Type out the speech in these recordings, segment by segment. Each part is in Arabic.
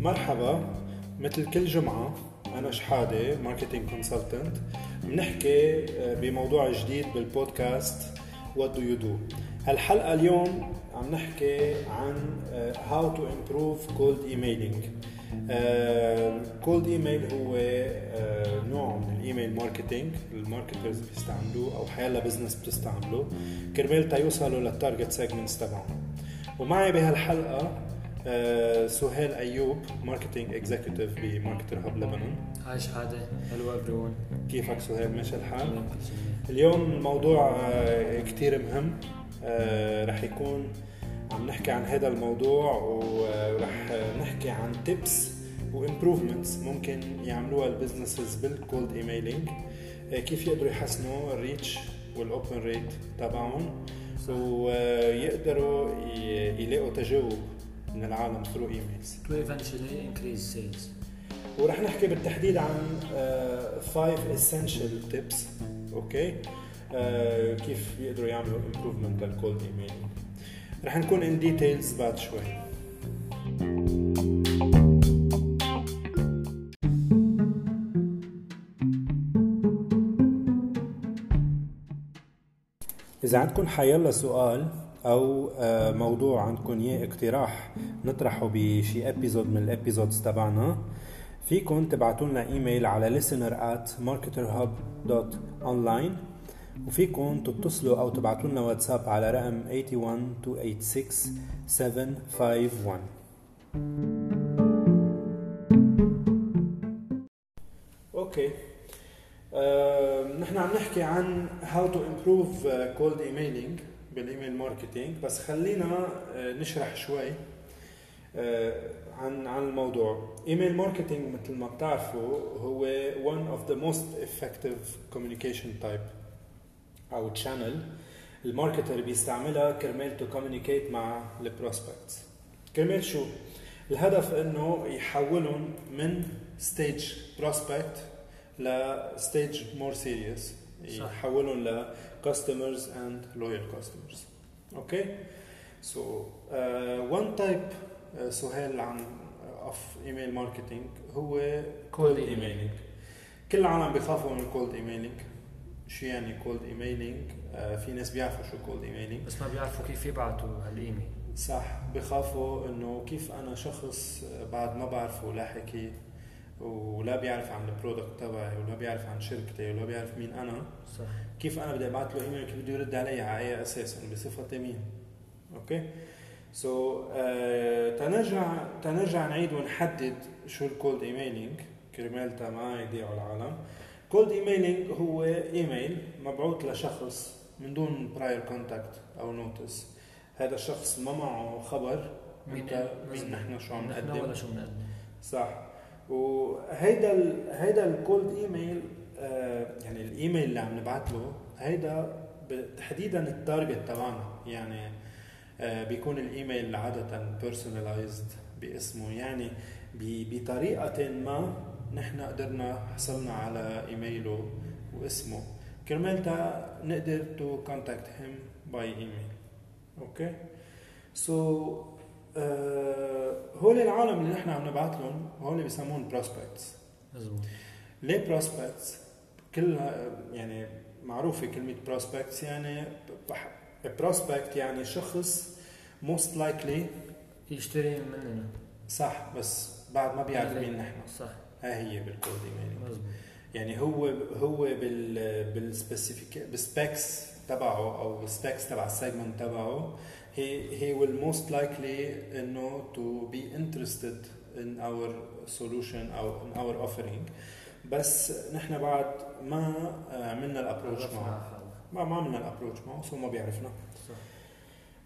مرحبا. مثل كل جمعة أنا شحادة marketing consultant بنحكي آه، بموضوع جديد بال podcast what do you do هالحلقة اليوم عم نحكي عن how to improve cold emailing cold email هو آه، نوع من ال email marketing ال marketers بيستعملوه أو حيلا business بتستعمله. كرمال تيوصلوا لل target segments تبعهم. ومعي بهالحلقة آه، سهيل أيوب marketing executive ب Marketer Hub لبنان. hi شحادة. hello everyone. كيفك سهيل؟ ماشي الحال؟ اليوم الموضوع آه، كتير مهم. آه، رح يكون نحكي عن هذا الموضوع ورح نحكي عن tips و improvements ممكن يعملوها ال businesses بال cold emailing كيف يقدروا يحسنوا ال reach وال open rate تبعهم. ويقدروا ي- يلاقوا تجاوب من العالم through emails to eventually increase sales. ورح نحكي بالتحديد عن 5 essential tips okay آه، كيف بيقدروا يعملوا improvement لل cold email رح نكون in details بعد شوي. إذا عندكم حيلا سؤال أو آه، موضوع عندكم إياه اقتراح نطرحه بشي episode من ال episodes تبعنا فيكم تبعتوا لنا إيميل على listener at marketerhub.online وفيكم تتصلوا أو تبعتوا لنا واتساب على رقم 81 286 751 okay نحن عم نحكي عن to improve uh, cold emailing بال email marketing بس خلينا آه، نشرح شوي آه، عن عن الموضوع. email marketing مثل ما بتعرفوا هو one of the most effective communication type. أو channel ال marketer بيستعملها كرمال to communicate مع ال prospects كرمال شو؟ الهدف إنه يحولهم من stage prospect ل stage more serious. يحولهم ل customers and loyal customers. أوكي so one type uh, سهيل عن of email marketing هو emailing. emailing. كل العالم بيخافوا من ال cold emailing شو يعني cold emailing في ناس بيعرفوا شو cold emailing بس ما بيعرفوا كيف يبعتوا هالإيميل. صح بخافوا إنه كيف أنا شخص بعد ما بعرفه لا حكي ولا بيعرف عن ال product تبعي ولا بيعرف عن شركتي ولا بيعرف مين أنا. صح. كيف أنا بدي ابعث له إيميل؟ كيف بده يرد علي؟ على أي أساس؟ انه بصفتي مين أوكي؟ so so, uh, تنرجع تنرجع نعيد ونحدد شو ال cold emailing كرمال تا ما يضيعوا العالم. cold emailing هو ايميل مبعوث لشخص من دون prior contact أو notice هذا الشخص ما معه خبر. أنت مين؟ نحن شو عم نقدم؟ ولا شو بنقدم؟ صح. وهيدا ال هيدا ال cold email آه يعني الايميل اللي عم نبعث له هيدا تحديدا ال target تبعنا. يعني آه بيكون الايميل عادة personalized باسمه. يعني بطريقة ما نحن قدرنا حصلنا على إيميله واسمه. كرمال تا نقدر to contact him by email أوكي so هول العالم اللي نحن عم نبعث لهم هول بيسمون prospects مزبوط ليه prospects كلها يعني معروفة كلمة prospects يعني prospect يعني شخص most likely يشتري مننا. صح بس بعد ما بيعرف اللي- مين نحن. صح. ها هي بال cold emailing مزبوط يعني هو هو بال بال specific بال specs تبعه أو ال specs تبع ال segment تبعه he he will most likely إنه to be interested in our solution أو in our offering. بس نحن بعد ما عملنا ال approach معه. ما ما عملنا ال approach معه so ما بيعرفنا.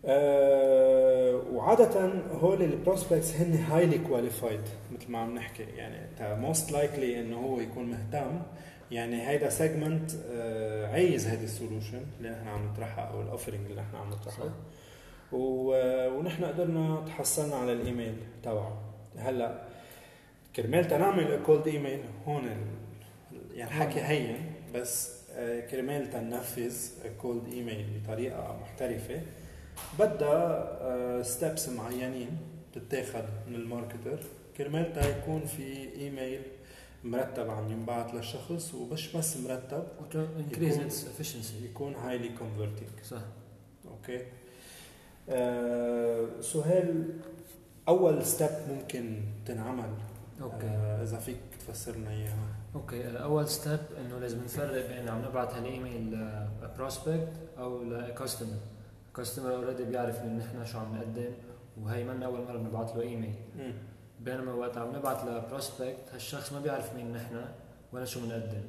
أه وعادة هول ال prospects هن highly qualified مثل ما عم نحكي. يعني most likely إنه هو يكون مهتم. يعني هيدا segment أه عايز هيدي ال solution اللي نحن عم نطرحها أو ال offering اللي نحن عم نطرحه صح. و- ونحن قدرنا تحصلنا على الإيميل تبعه. هلأ كرمال تنعمل cold email هون يعني حكي هين بس آه، كرمال تنفذ cold email بطريقة محترفة. بدها steps معينين تتاخد من ال marketer. كرمال يكون في إيميل مرتب عم ينبعث للشخص ومش بس مرتب يكون- يكون highly converting صح. أوكي آه سهيل أول step ممكن تنعمل؟ أوكي آه إذا فيك تفسر لنا إياها. أوكي آه، أول step إنه لازم نفرق بين عم نبعث هالإيميل ل prospect أو ل customer ال customer already بيعرف انه نحن شو عم نقدم وهي منا اول مره بنبعث له ايميل. بينما وقت عم نبعث ل prospect هالشخص ما بيعرف مين نحن ولا شو بنقدم.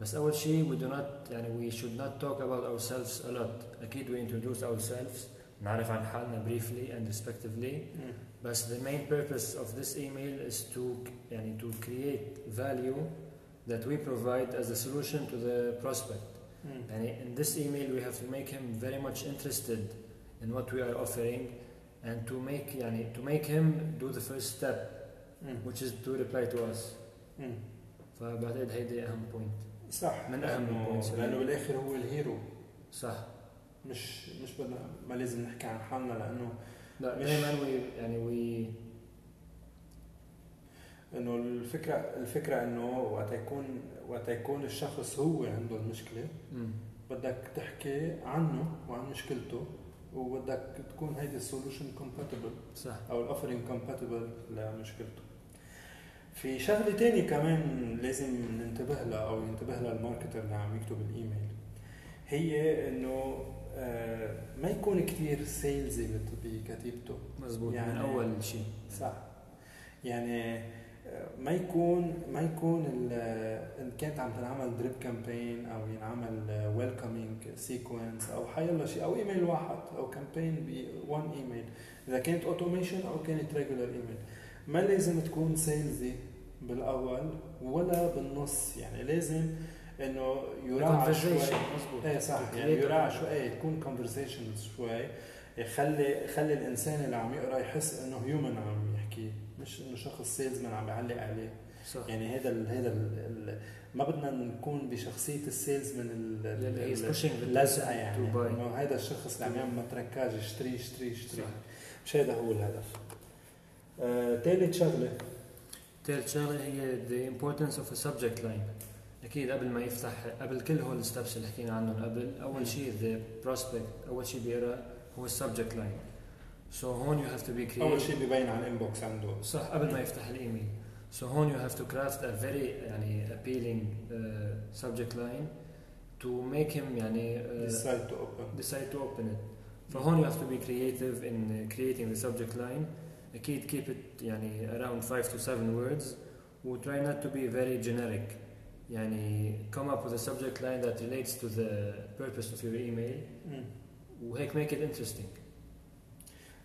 بس اول شيء we do not يعني we should not talk about ourselves a lot أكيد we introduce ourselves نعرف عن حالنا briefly and respectively. بس the main purpose of this email is to يعني to create value that we provide as a solution to the prospect مم. يعني in this email we have to make him very much interested in what we are offering and to make يعني to make him do the first step مم. which is to reply to us. مم. فبعتقد هيدي أهم point صح. من أهم لأنه- ال points اللي- لأنه بالآخر هو ال hero. صح. مش مش بدنا ما لازم نحكي عن حالنا لأنه لا مش- دائما we يعني we إنه الفكرة الفكرة إنه وقت يكون وقت يكون الشخص هو عنده المشكلة. بدك تحكي عنه وعن مشكلته وبدك تكون هيدي ال solution compatible صح. أو ال offering compatible لمشكلته. في شغلة تانية كمان لازم ننتبه لها أو ينتبه لها ال marketer اللي عم يكتب الإيميل. هي إنه آه، ما يكون كتير salesy بكتيبته. مزبوط يعني من أول شيء. صح. يعني ما يكون ما يكون ال- إن كانت عم تنعمل drip campaign أو ينعمل welcoming sequence أو حيلا شيء أو ايميل واحد أو campaign ب one email إذا كانت automation أو كانت regular email ما لازم تكون salesy بالأول ولا بالنص. يعني لازم إنه يراعى شوي. إيه صح. يعني يراعى. شوي. إيه تكون conversation شوي. يخلي يخلي الإنسان اللي عم يقرأ يحس إنه human عم يحكي. مش إنه شخص salesman عم يعلق عليه. صح. يعني هذا ال هذا ال ما بدنا نكون بشخصية ال salesman ال- ال- اللي he's ال- pushing the اللزقة يعني. إنه هذا الشخص اللي عم يعمل matraquage اشتري اشتري اشتري. مش هذا هو الهدف. آه، ثالث شغلة. ثالث شغلة هي the importance of a subject line. أكيد قبل ما يفتح قبل كل هول ال steps اللي حكينا عنهم قبل أول شيء the prospect أول شيء بيقرأ هو ال subject line سو هون يو هاف تو بي creative اول شيء ببين على الانبوكس عنده صح قبل ما يفتح الايميل سو هون يو هاف تو كرافت a very يعني appealing uh, subject line to make him يعني uh, decide to open decide to open it فهون you have to be creative in creating the subject line أكيد keep it يعني around 5 to 7 words و try not to be very generic يعني come up with a subject line that relates to the purpose of your email مم. وهيك make it interesting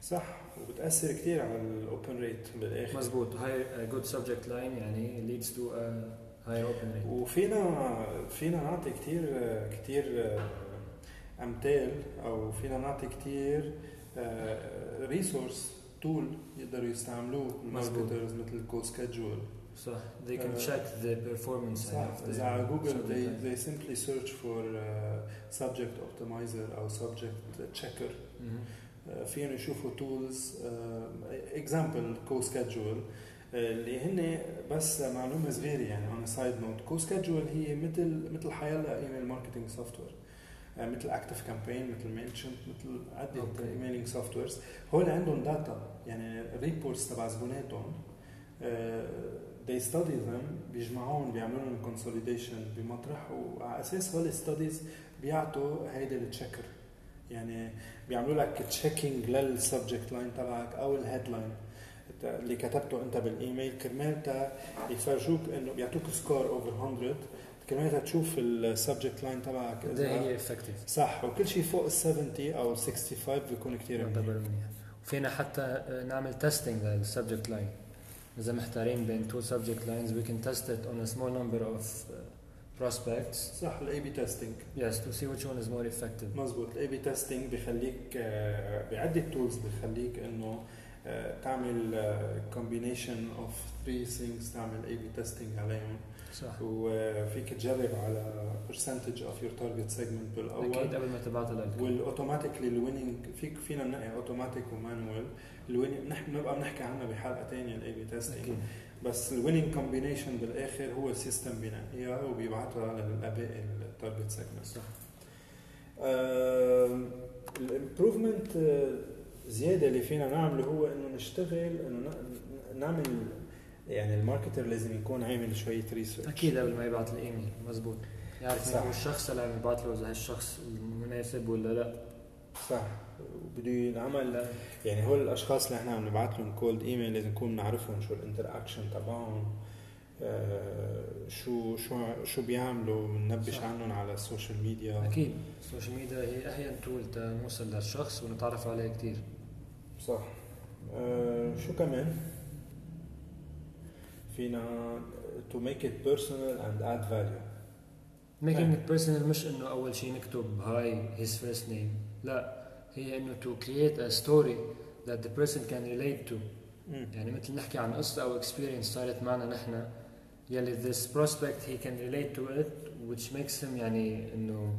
صح وبتأثر كثير على الاوبن ريت بالاخر مزبوط a good subject line يعني leads to a higher open rate. وفينا فينا نعطي كثير كثير أمثال أو فينا نعطي كثير resource tool يقدروا يستعملوه. ال marketers مثل CoSchedule صح. They can Uh, check the performance صح. the إذا على جوجل they, they simply search for uh, subject optimizer أو subject checker. مهم. uh, فيهم يشوفوا tools example CoSchedule اللي هن بس معلومة صغيرة يعني on side note CoSchedule هي مثل مثل حيلا email marketing software مثل ActiveCampaign مثل Chimp مثل عده. emailing softwares هول عندهم data يعني ال reports تبع زبوناتهم. they study them بيجمعوهم بيعملوا لهم consolidation بمطرح وعلى أساس هول ال studies بيعطوا هيدا ال checker يعني بيعملوا لك checking لل subject line تبعك أو ال headline اللي كتبته أنت بالإيميل كرمال يفرجوك إنه بيعطوك score over 100 كرمال تشوف ال subject line تبعك إيه هي effective. صح. وكل شيء فوق ال 70 أو ال 65 بيكون كثير منيح. وفينا حتى آه، نعمل testing لل subject line إذا محتارين بين subject lines we can test it on a small number of uh, prospects. صح ال A/B testing yes to see which one is more effective. مزبوط ال A/B testing بخليك آه، بعده tools بخليك إنه آه، تعمل combination of three things تعمل A/B testing عليهم. صح. وفيك تجرب على percentage of your target segment بالأول. أكيد قبل ما تبعت لك وال automatically ال winning فيك فينا نلاقي automatic و manual ال winning نحن بنبقى بنحكي عنها بحلقة ثانية ال A/B testing أكيد. بس ال winning combination بالآخر هو ال system بينقيها وبيبعتها للاباقي ال target segment صح ال improvement زيادة اللي فينا نعمله هو إنه نشتغل إنه نعمل يعني ال marketer لازم يكون عامل شوية research أكيد قبل ما يبعت الايميل مزبوط يعرف صح. مين هو الشخص اللي عم يبعت له إذا هالشخص المناسب ولا لا. صح. وبده ينعمل يعني هول الأشخاص اللي إحنا عم نبعث لهم cold email لازم نكون نعرفهم شو ال interaction تبعهم آه، شو شو شو بيعملوا بننبش. عنهم على ال social media أكيد. ال social media هي a hint tool تنوصل للشخص ونتعرف عليه كثير صح. آه، شو كمان؟ فينا to make it personal and add value. making it personal مش إنه أول شيء نكتب hi his first name لا. هي انه to create a story that the person can relate to. يعني مثل نحكي عن قصة أو experience صارت معنا نحن يلي this prospect he can relate to it which makes him يعني إنه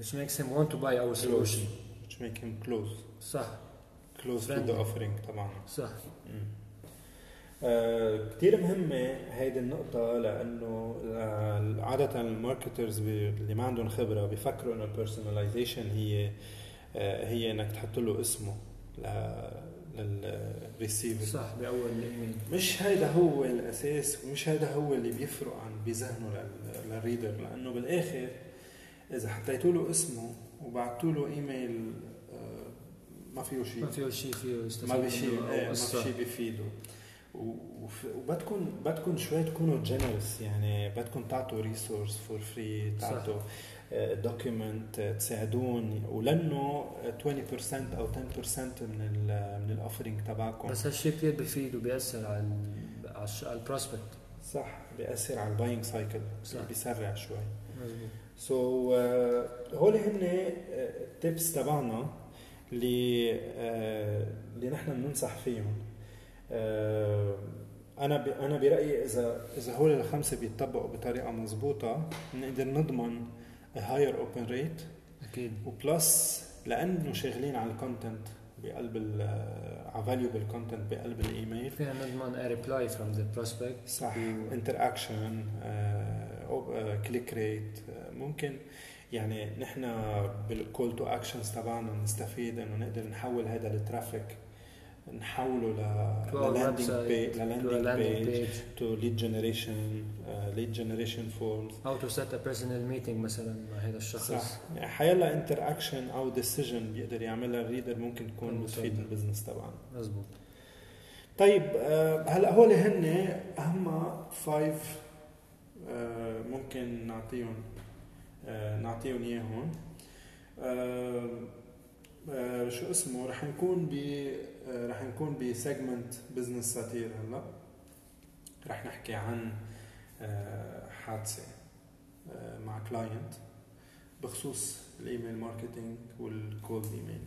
which makes him want to buy our solution which make him close صح close to the offering تبعنا صح آه كثير مهمة هيدي النقطة لأنه عادة ال marketers اللي ما عندهم خبرة بيفكروا إنه ال personalization هي آه هي إنك تحط له اسمه للريسيفر. صح بأول الإيميل. مش هيدا هو الأساس ومش هيدا هو اللي بيفرق عن بذهنه لل- لل reader لأنه بالآخر إذا حطيتوا له اسمه وبعتوا له إيميل آه ما فيه شيء. ما فيه شيء فيه ما منه. أو إيه ما قصة. بشي بيفيده وبدكم بدكم شوي تكونوا generous يعني بدكم تعطوا resource for free تعطوا document تساعدون ولأنه 20% أو 10% من ال من ال offering تبعكم. بس هالشيء كثير بفيد وبيأثر على على ال prospect صح بيأثر على ال buying cycle صح. بيسرع شوي. مزبوط so so, uh, هول هن ال tips تبعنا اللي uh, اللي نحن بننصح فيهم. uh, أنا ب, أنا برأيي إذا إذا هول الخمسة بيطبقوا بطريقة مضبوطه بنقدر نضمن higher open rate أكيد. و plus لأنه شغالين على ال content بقلب على valuable content بقلب الإيميل. فينا نضمن reply from the prospect. صح. interaction click rate ممكن. يعني نحن بال call to actions تبعنا نستفيد إنه نقدر نحول هذا ال traffic نحوله ل لل landing website page لل landing page to lead generation lead generation forms how to set a personal meeting مثلا مع هذا الشخص. صح. يعني حيلا interaction أو decision بيقدر يعملها ال reader ممكن تكون. بتفيد ال business تبعنا مزبوط طيب آه، هلأ هول هن اهم five آه، ممكن نعطيهم آه، نعطيهم إياهم. آه، شو اسمه؟ رح نكون ب آه، رح نكون ب segment business satire هلا. رح نحكي عن آه، حادثة مع client بخصوص ال email marketing وال cold email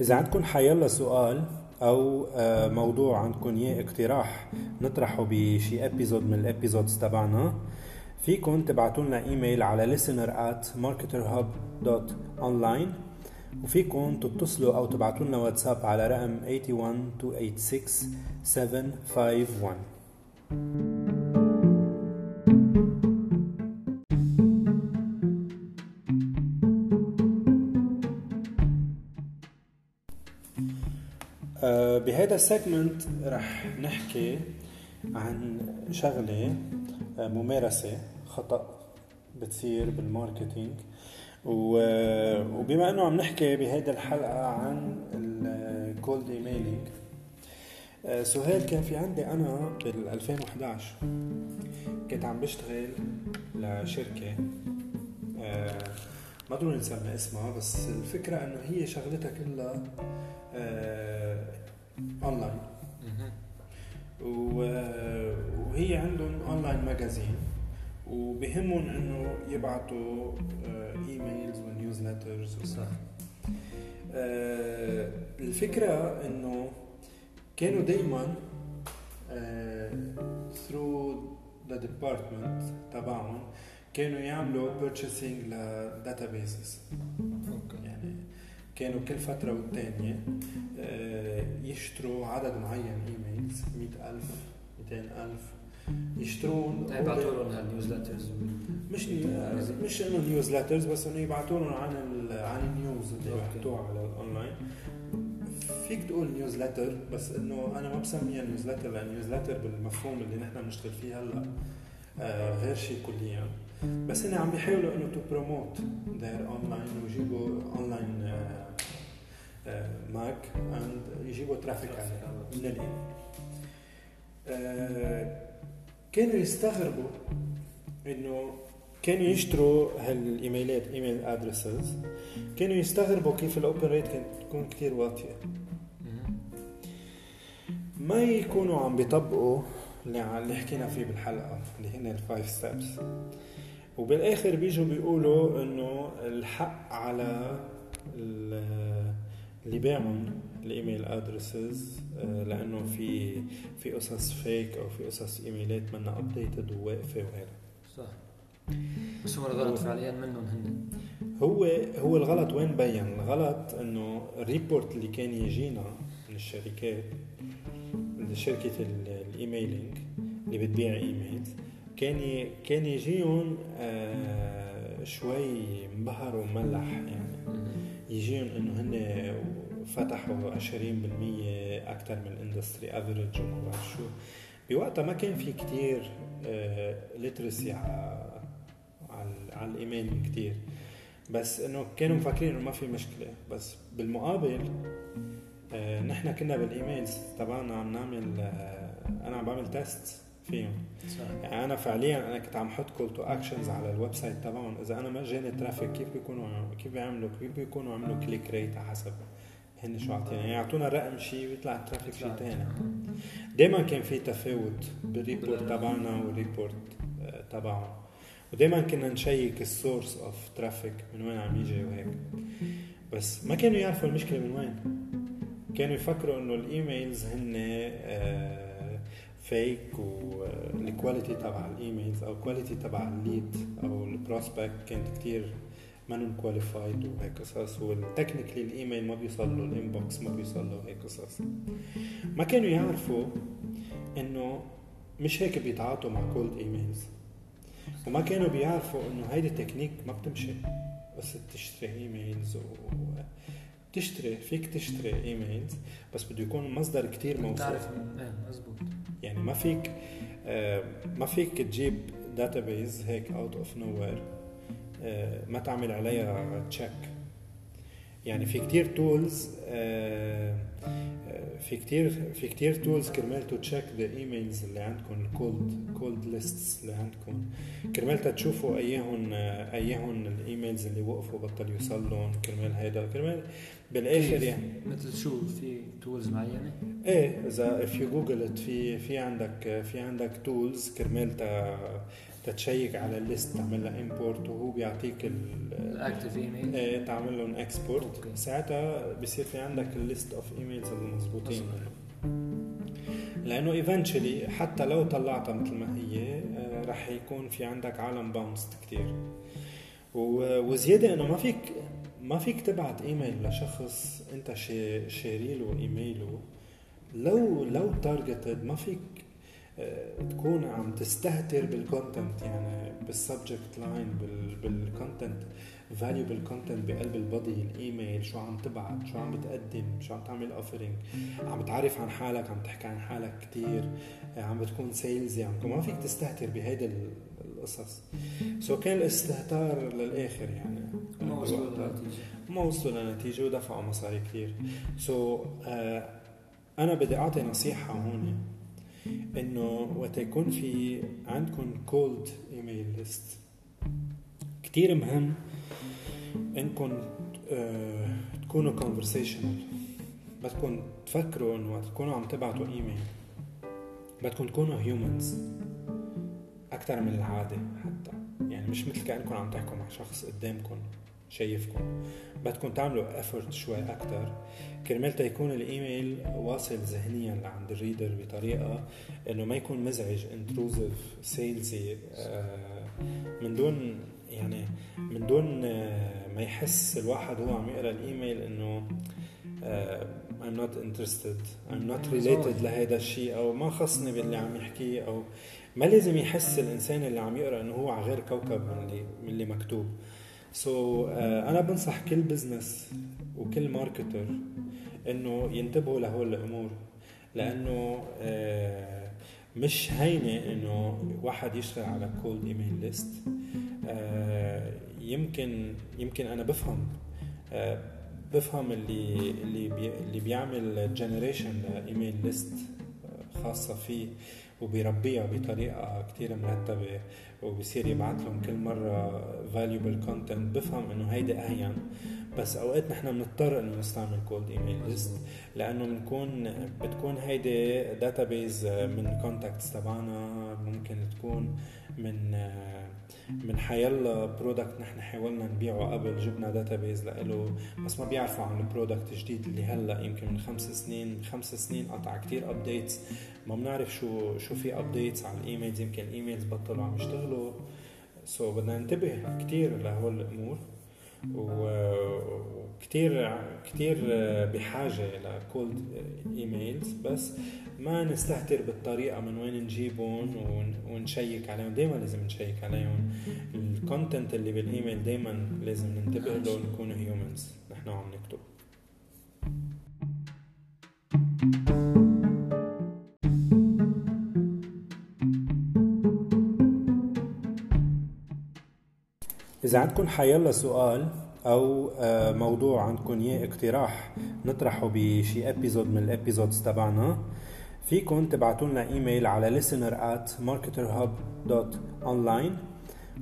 إذا عندكم حيالله سؤال أو آه، موضوع عندكم إياه اقتراح نطرحه بشي episode من ال episodes تبعنا. فيكم تبعتوا لنا إيميل على listener at marketerhub.online وفيكم تتصلوا أو تبعتوا لنا واتساب على رقم 81 286 751 آه، بهذا ال segment رح نحكي عن شغلة آه، ممارسة خطأ بتصير بال marketing. و- وبما إنه عم نحكي بهيدي الحلقة عن ال cold emailing سهيل كان في عندي أنا بال 2011 كنت عم بشتغل لشركة آه، ما ضروري نسمي اسمها بس الفكرة إنه هي شغلتها كلها آه، أونلاين. وهي عندهم online magazine وبهمهم إنه يبعثوا emails و newsletters صح. آه، الفكرة إنه كانوا دائما through the department تبعهم كانوا يعملوا purchasing ل databases كانوا كل فترة والتانية آه، يشتروا عدد معين emails 100000 200000 يشترون يبعثوا لهم هال newsletters مش مش إنه newsletters بس إنه يبعثوا لهم عن عن ال news اللي. يبعثوها على الاونلاين فيك تقول newsletter بس إنه أنا ما بسميها newsletter لأن newsletter بالمفهوم اللي نحن بنشتغل فيه هلأ آه غير شيء كليا. بس هن عم بيحاولوا إنه to promote their online ويجيبوا يجيبوا traffic من الايميل آه، كانوا يستغربوا إنه كانوا يشتروا هالإيميلات email addresses كانوا يستغربوا كيف ال open rate كانت تكون كثير واطية. ما يكونوا عم بيطبقوا اللي حكينا فيه بالحلقة اللي هن ال five steps وبالآخر بيجوا بيقولوا إنه الحق على ال- اللي بيعهم ال email addresses لأنه في في قصص فيك أو في قصص إيميلات منا updated وواقفة وهيك. صح. بس هو الغلط فعليا منهم هن. هو هو الغلط وين بين؟ الغلط إنه ال report اللي كان يجينا من الشركات من شركة ال- ال emailing اللي بتبيع emails كان كان يجيهم آه شوي مبهر وملح يعني. يجيهم إنه هن فتحوا 20% أكثر من ال industry average وما بعرف شو. بوقتها ما كان في كتير literacy على على على الإيميل كتير. بس إنه كانوا مفكرين إنه ما في مشكلة. بس بالمقابل آه، نحن كنا بال emails تبعنا عم نعمل آه، أنا عم بعمل test فيهم. صح. يعني أنا فعليا أنا كنت عم حط call to actions على ال website تبعهم. إذا أنا ما جاني traffic كيف بيكونوا كيف بيعملوا؟ كيف بيكونوا عملوا click rate على حسب؟ هن شو عاطينا يعني يعطونا رقم شيء ويطلع ال traffic شيء ثاني دائما كان في تفاوت بال report بال- تبعنا وال report آه، تبعهم. ودائما كنا نشيك ال source of traffic من وين عم يجي وهيك. بس ما كانوا يعرفوا المشكلة من وين. كانوا يفكروا إنه ال emails هن fake وال quality تبع ال emails أو ال quality تبع ال lead أو ال prospect كانت كتير منهم qualified وهيك قصص وال technically ال email ما بيوصل له ال inbox ما بيوصل له هيك قصص ما كانوا يعرفوا انه مش هيك بيتعاطوا مع cold emails وما كانوا بيعرفوا انه هيدي التكنيك ما بتمشي بس تشتري emails و تشتري فيك تشتري emails بس بده يكون مصدر كتير موثوق بتعرف إيه مزبوط يعني ما فيك آه، ما فيك تجيب database هيك out of nowhere ما تعمل عليها check يعني في كتير tools في كتير في كتير tools كرمال to check the emails اللي عندكم ال cold cold lists اللي عندكم. كرمال تشوفوا ايهم آه، ايهم ال emails اللي وقفوا بطل يوصل لهم كرمال هيدا كرمال بالآخر يعني. مثل شو في tools معينة؟ إيه إذا you google it في في عندك في عندك tools كرمال تا تتشيك على ال list تعمل لها import وهو بيعطيك ال ال active email. إيه تعمل لهم export. ساعتها بصير في عندك ال list of emails المضبوطين لأنه eventually حتى لو طلعتها مثل ما هي آه، رح يكون في عندك عالم bounced كتير. وزيادة إنه ما فيك ما فيك تبعت ايميل لشخص أنت شا- شاري له ايميله لو لو targeted ما فيك تكون عم تستهتر بال content يعني بال subject line بال content valuable content بقلب ال body ال email شو عم تبعت شو عم بتقدم شو عم تعمل offering عم بتعرف عن حالك عم تحكي عن حالك كتير. آه، عم بتكون salesy عم ما فيك تستهتر بهيدي ال- القصص. so كان الاستهتار للآخر يعني. ما وصلوا. لنتيجه ما وصلوا لنتيجة ودفعوا مصاري كتير. so so, uh, أنا بدي أعطي نصيحة هون. إنه وقت يكون في عندكم cold email list كتير مهم إنكم uh, تكونوا conversational. بدكم تفكروا إنه وقت تكونوا عم تبعتوا ايميل بدكم تكونوا humans أكثر من العادة حتى. يعني مش مثل كأنكم عم تحكوا مع شخص قدامكم. شايفكم. بدكم تعملوا effort شوي أكثر كرمال يكون الإيميل واصل ذهنيا لعند ال reader بطريقة إنه ما يكون مزعج intrusive salesy آه، من دون يعني من دون آه، ما يحس الواحد هو عم يقرأ الإيميل إنه uh, I'm not interested I'm not related لهذا الشيء أو ما خصني باللي عم يحكيه أو ما لازم يحس الإنسان اللي عم يقرأ إنه هو على غير كوكب من اللي من اللي مكتوب. so so, uh, أنا بنصح كل business وكل marketer إنه ينتبهوا لهول الأمور لأنه uh, مش هينة إنه واحد يشتغل على cold email list يمكن يمكن أنا بفهم uh, بفهم اللي اللي بي اللي بيعمل generation ل email list خاصة فيه. وبيربيها بطريقة كتير مرتبة وبصير يبعث لهم كل مرة valuable content. بفهم إنه هيدي أهين. بس أوقات نحن بنضطر إنه نستعمل cold email list لأنه بنكون بتكون هيدي database من contacts تبعنا. ممكن تكون من من حيلا product نحن حاولنا نبيعه قبل جبنا database لإله بس ما بيعرفوا عن ال product الجديد اللي هلأ يمكن من خمس سنين خمس سنين قطع كتير updates ما بنعرف شو شو في updates على ال emails يمكن ال emails بطلوا عم يشتغلوا. so so بدنا ننتبه كتير لهول الأمور. وكتير كتير بحاجة ل cold emails بس ما نستهتر بالطريقة من وين نجيبهم ونشيك عليهم. دايما لازم نشيك عليهم. ال content اللي بالايميل دايما لازم ننتبه له نكون humans نحن عم نكتب. إذا عندكم حيلا سؤال أو آه، موضوع عندكم إياه اقتراح نطرحه بشي episode من ال episodes تبعنا فيكم تبعتوا لنا إيميل على listener at marketerhub.online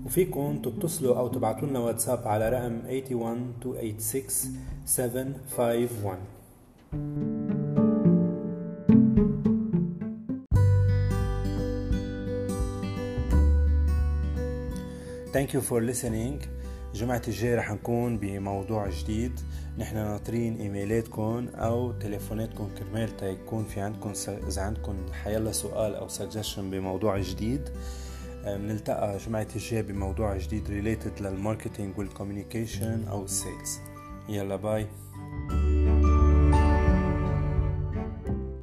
وفيكم تتصلوا أو تبعتوا لنا واتساب على رقم 81 286 751 Thank you for listening. جمعة الجاي رح نكون بموضوع جديد. نحن ناطرين إيميلاتكم أو تليفوناتكم كرمال تيكون في عندكم إذا عندكم حيلا سؤال أو سجشن بموضوع جديد. بنلتقى جمعة الجاي بموضوع جديد related لل marketing وال communication أو ال sales يلا bye